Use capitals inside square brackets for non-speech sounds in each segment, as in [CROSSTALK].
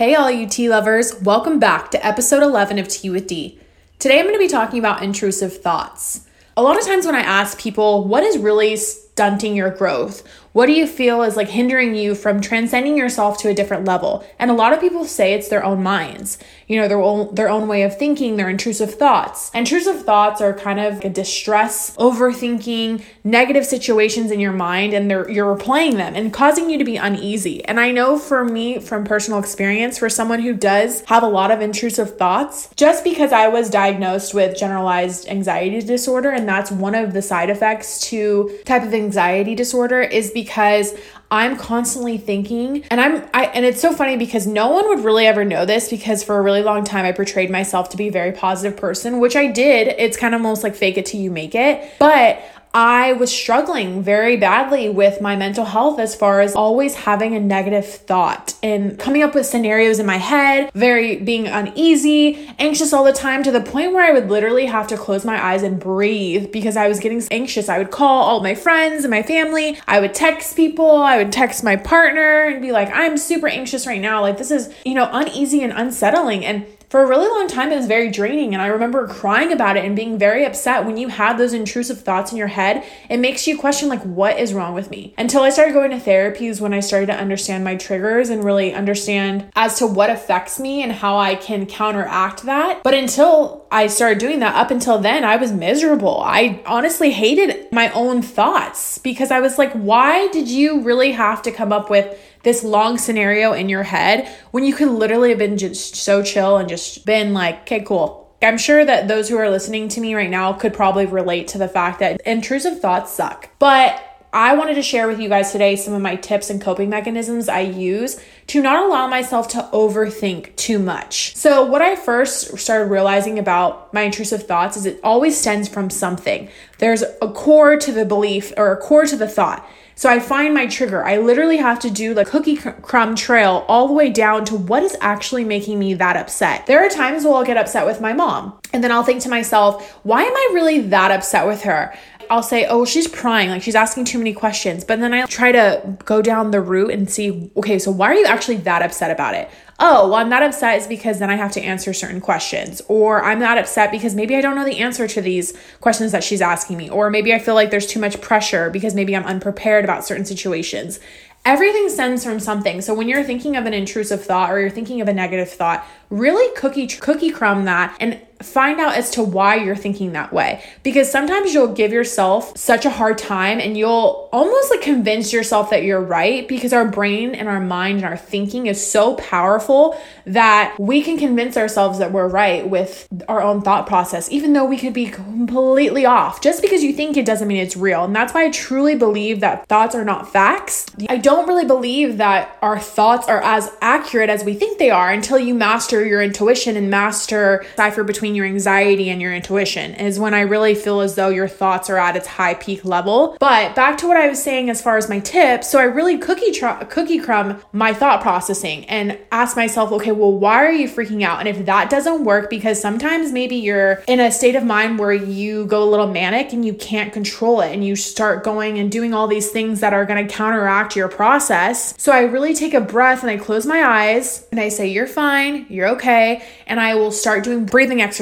Hey, all you tea lovers, welcome back to episode 11 of Tea with D. Today I'm going to be talking about intrusive thoughts. A lot of times when I ask people, what is really stunting your growth? What do you feel is like hindering you from transcending yourself to a different level? And a lot of people say it's their own minds, you know, their own their own way of thinking, their intrusive thoughts. Intrusive thoughts are kind of a distress, overthinking, negative situations in your mind, and they're you're replaying them and causing you to be uneasy. And I know for me, from personal experience, for someone who does have a lot of intrusive thoughts, just because I was diagnosed with generalized anxiety disorder, and that's one of the side effects to type of anxiety disorder is because I'm constantly thinking and I'm I and it's so funny because no one would really ever know this because for a really long time I portrayed myself to be a very positive person, which I did. It's kind of almost like fake it till you make it. But I was struggling very badly with my mental health as far as always having a negative thought and coming up with scenarios in my head, very being uneasy, anxious all the time to the point where I would literally have to close my eyes and breathe because I was getting anxious. I would call all my friends and my family. I would text people. I would text my partner and be like, I'm super anxious right now. Like, this is, you know, uneasy and unsettling. And for a really long time, it was very draining. And I remember crying about it and being very upset when you had those intrusive thoughts in your head. It makes you question, like, what is wrong with me? Until I started going to therapy is when I started to understand my triggers and really understand as to what affects me and how I can counteract that. But until I started doing that, up until then, I was miserable. I honestly hated my own thoughts because I was like, why did you really have to come up with this long scenario in your head when you could literally have been just so chill and just been like, okay, cool. I'm sure that those who are listening to me right now could probably relate to the fact that intrusive thoughts suck. But I wanted to share with you guys today some of my tips and coping mechanisms I use to not allow myself to overthink too much. So, what I first started realizing about my intrusive thoughts is it always stems from something. There's a core to the belief or a core to the thought. So I find my trigger. I literally have to do the cookie crumb trail all the way down to what is actually making me that upset. There are times where I'll get upset with my mom, and then I'll think to myself, why am I really that upset with her? I'll say, oh, she's prying, like she's asking too many questions. But then I try to go down the route and see, okay, so why are you actually that upset about it? oh, well, I'm not upset is because then I have to answer certain questions. Or I'm not upset because maybe I don't know the answer to these questions that she's asking me. Or maybe I feel like there's too much pressure because maybe I'm unprepared about certain situations. Everything stems from something. So when you're thinking of an intrusive thought or you're thinking of a negative thought, really cookie cookie crumb that and find out as to why you're thinking that way. Because sometimes you'll give yourself such a hard time and you'll almost like convince yourself that you're right because our brain and our mind and our thinking is so powerful that we can convince ourselves that we're right with our own thought process even though we could be completely off. Just because you think it doesn't mean it's real. And that's why I truly believe that thoughts are not facts. I don't really believe that our thoughts are as accurate as we think they are until you master your intuition and master cipher between your anxiety and your intuition is when I really feel as though your thoughts are at its high peak level. But back to what I was saying as far as my tips, so I really cookie tr- cookie crumb my thought processing and ask myself, okay, well, why are you freaking out? And if that doesn't work, because sometimes maybe you're in a state of mind where you go a little manic and you can't control it and you start going and doing all these things that are going to counteract your process. So I really take a breath and I close my eyes and I say, you're fine, you're okay. And I will start doing breathing exercises.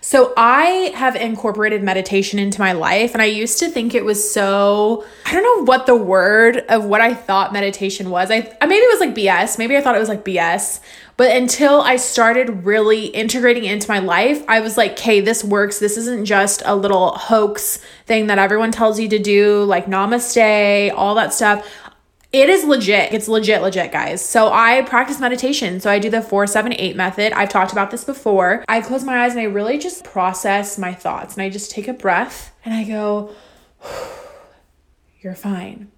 So I have incorporated meditation into my life. And I used to think it was so, I don't know what the word of what I thought meditation was. I maybe it was like BS. Maybe I thought it was like BS. But until I started really integrating into my life, I was like, okay, this works. This isn't just a little hoax thing that everyone tells you to do, like namaste, all that stuff. It is legit. It's legit, legit, guys. So I practice meditation. So I do the 478 method. I've talked about this before. I close my eyes and I really just process my thoughts and I just take a breath and I go, [SIGHS] You're fine.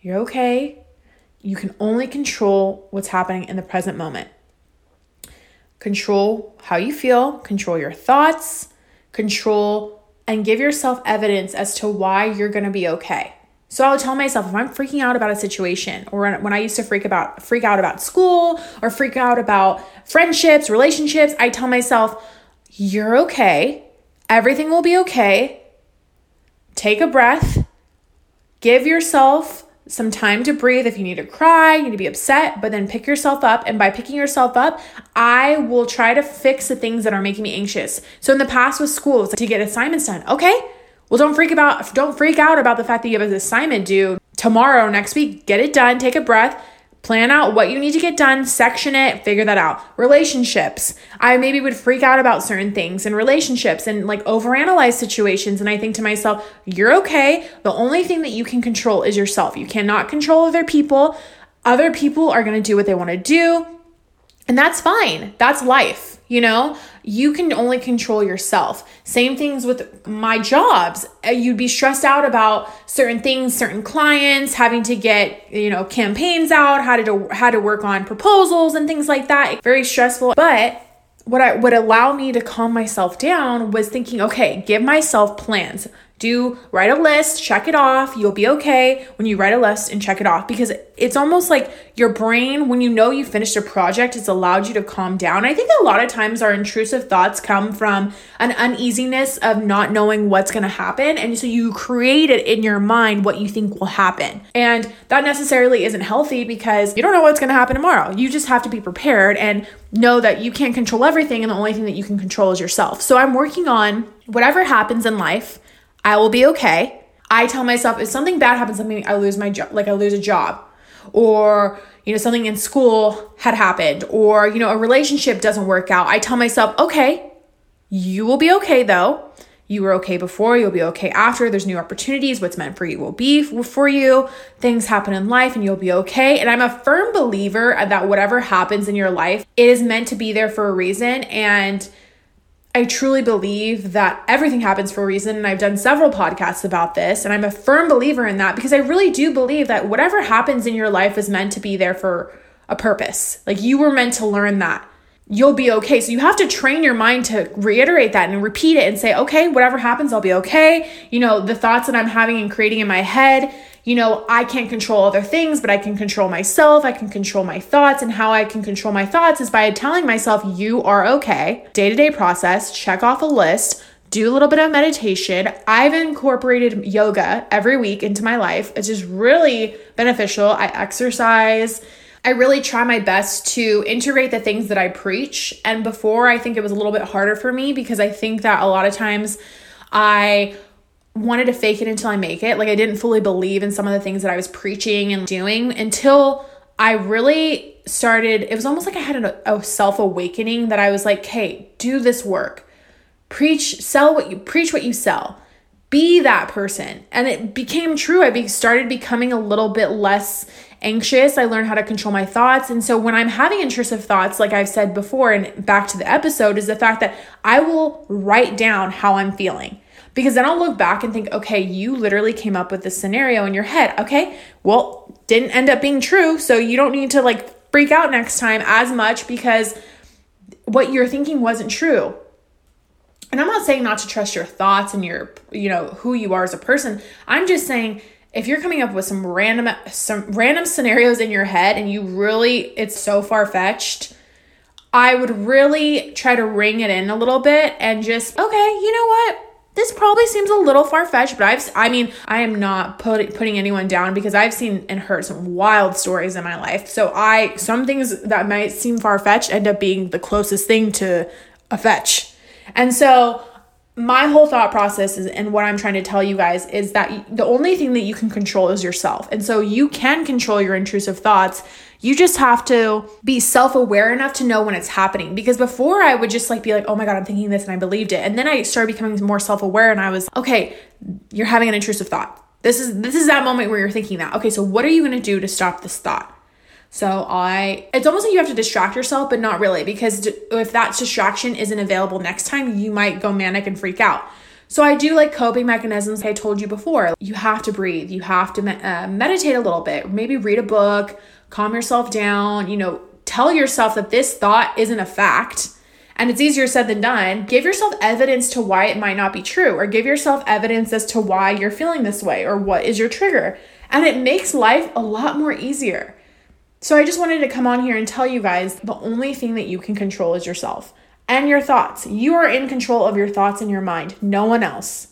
You're okay. You can only control what's happening in the present moment. Control how you feel, control your thoughts, control and give yourself evidence as to why you're going to be okay. So I'll tell myself if I'm freaking out about a situation or when I used to freak about freak out about school or freak out about friendships, relationships, I tell myself, "You're okay. Everything will be okay. Take a breath. Give yourself some time to breathe if you need to cry, you need to be upset, but then pick yourself up. And by picking yourself up, I will try to fix the things that are making me anxious. So in the past with school, it's like to get assignments done. Okay, well don't freak about don't freak out about the fact that you have an assignment due tomorrow, next week. Get it done, take a breath Plan out what you need to get done, section it, figure that out. Relationships. I maybe would freak out about certain things in relationships and like overanalyze situations. And I think to myself, you're okay. The only thing that you can control is yourself. You cannot control other people. Other people are going to do what they want to do. And that's fine. That's life. You know, you can only control yourself. Same things with my jobs. Uh, you'd be stressed out about certain things, certain clients, having to get, you know, campaigns out, how to how to work on proposals and things like that. Very stressful. But what I would allow me to calm myself down was thinking, okay, give myself plans do write a list, check it off. You'll be okay when you write a list and check it off because it's almost like your brain, when you know you finished a project, it's allowed you to calm down. I think a lot of times our intrusive thoughts come from an uneasiness of not knowing what's going to happen. And so you create it in your mind what you think will happen. And that necessarily isn't healthy because you don't know what's going to happen tomorrow. You just have to be prepared and know that you can't control everything. And the only thing that you can control is yourself. So I'm working on whatever happens in life I will be okay. I tell myself if something bad happens me, I lose my job, like I lose a job, or you know something in school had happened, or you know a relationship doesn't work out. I tell myself, okay, you will be okay though. You were okay before, you'll be okay after. There's new opportunities. What's meant for you will be for you. Things happen in life and you'll be okay. And I'm a firm believer that whatever happens in your life, it is meant to be there for a reason. And I truly believe that everything happens for a reason. And I've done several podcasts about this. And I'm a firm believer in that because I really do believe that whatever happens in your life is meant to be there for a purpose. Like you were meant to learn that. You'll be okay. So you have to train your mind to reiterate that and repeat it and say, okay, whatever happens, I'll be okay. You know, the thoughts that I'm having and creating in my head, you know, I can't control other things, but I can control myself. I can control my thoughts. And how I can control my thoughts is by telling myself, you are okay. Day to day process, check off a list, do a little bit of meditation. I've incorporated yoga every week into my life. It's just really beneficial. I exercise. I really try my best to integrate the things that I preach. And before, I think it was a little bit harder for me because I think that a lot of times I wanted to fake it until I make it. Like I didn't fully believe in some of the things that I was preaching and doing until I really started. It was almost like I had a, a self awakening that I was like, "Hey, do this work. Preach, sell what you preach what you sell. Be that person." And it became true. I be, started becoming a little bit less anxious. I learned how to control my thoughts. And so when I'm having intrusive thoughts, like I've said before and back to the episode, is the fact that I will write down how I'm feeling because then I'll look back and think, okay, you literally came up with this scenario in your head. Okay, well, didn't end up being true. So you don't need to like freak out next time as much because what you're thinking wasn't true. And I'm not saying not to trust your thoughts and your, you know, who you are as a person. I'm just saying if you're coming up with some random some random scenarios in your head and you really it's so far-fetched, I would really try to ring it in a little bit and just, okay, you know what? This probably seems a little far fetched, but I've, I mean, I am not put, putting anyone down because I've seen and heard some wild stories in my life. So I, some things that might seem far fetched end up being the closest thing to a fetch. And so my whole thought process is, and what I'm trying to tell you guys is that the only thing that you can control is yourself. And so you can control your intrusive thoughts you just have to be self aware enough to know when it's happening. Because before I would just like be like, oh my God, I'm thinking this and I believed it. And then I started becoming more self aware and I was, okay, you're having an intrusive thought. This is this is that moment where you're thinking that. Okay, so what are you gonna do to stop this thought? So I, it's almost like you have to distract yourself, but not really, because if that distraction isn't available next time, you might go manic and freak out. So I do like coping mechanisms. I told you before, you have to breathe, you have to uh, meditate a little bit, maybe read a book, calm yourself down, you know, tell yourself that this thought isn't a fact and it's easier said than done. Give yourself evidence to why it might not be true, or give yourself evidence as to why you're feeling this way, or what is your trigger. And it makes life a lot more easier. So I just wanted to come on here and tell you guys the only thing that you can control is yourself and your thoughts. You are in control of your thoughts and your mind, no one else.